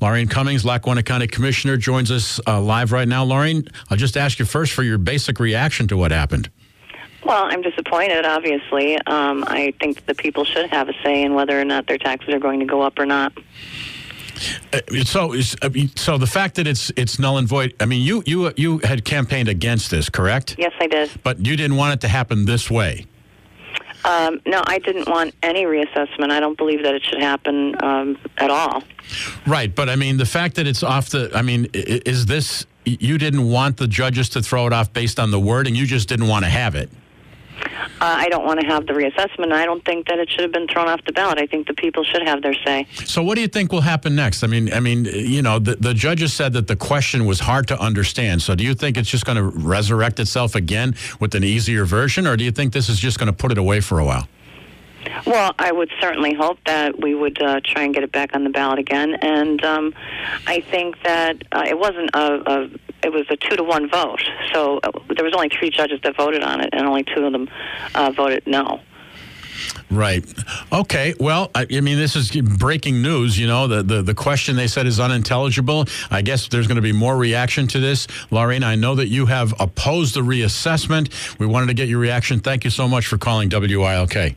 Laureen Cummings, Lackawanna County Commissioner, joins us uh, live right now. Laureen, I'll just ask you first for your basic reaction to what happened. Well, I'm disappointed, obviously. Um, I think the people should have a say in whether or not their taxes are going to go up or not. Uh, so, I mean, so the fact that it's it's null and void. I mean, you you you had campaigned against this, correct? Yes, I did. But you didn't want it to happen this way. Um, no, I didn't want any reassessment. I don't believe that it should happen um, at all. Right, but I mean, the fact that it's off the. I mean, is this? You didn't want the judges to throw it off based on the wording. You just didn't want to have it. Uh, I don't want to have the reassessment. I don't think that it should have been thrown off the ballot. I think the people should have their say. So, what do you think will happen next? I mean, I mean, you know, the, the judges said that the question was hard to understand. So, do you think it's just going to resurrect itself again with an easier version, or do you think this is just going to put it away for a while? Well, I would certainly hope that we would uh, try and get it back on the ballot again. And um, I think that uh, it wasn't a, a it was a two to one vote. So uh, there was only three judges that voted on it, and only two of them uh, voted no. Right. Okay. Well, I, I mean, this is breaking news. You know, the, the, the question they said is unintelligible. I guess there's going to be more reaction to this. Laureen, I know that you have opposed the reassessment. We wanted to get your reaction. Thank you so much for calling WILK.